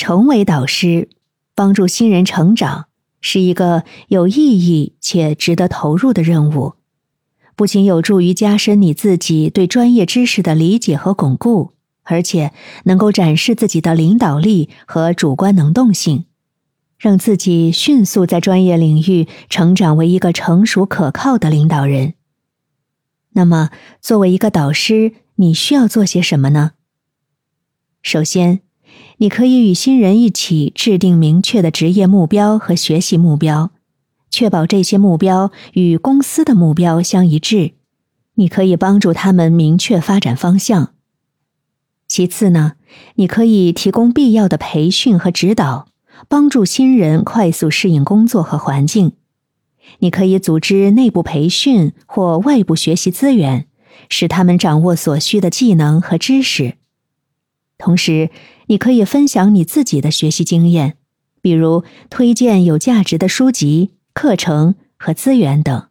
成为导师，帮助新人成长，是一个有意义且值得投入的任务。不仅有助于加深你自己对专业知识的理解和巩固，而且能够展示自己的领导力和主观能动性，让自己迅速在专业领域成长为一个成熟可靠的领导人。那么，作为一个导师，你需要做些什么呢？首先，你可以与新人一起制定明确的职业目标和学习目标。确保这些目标与公司的目标相一致，你可以帮助他们明确发展方向。其次呢，你可以提供必要的培训和指导，帮助新人快速适应工作和环境。你可以组织内部培训或外部学习资源，使他们掌握所需的技能和知识。同时，你可以分享你自己的学习经验，比如推荐有价值的书籍。课程和资源等。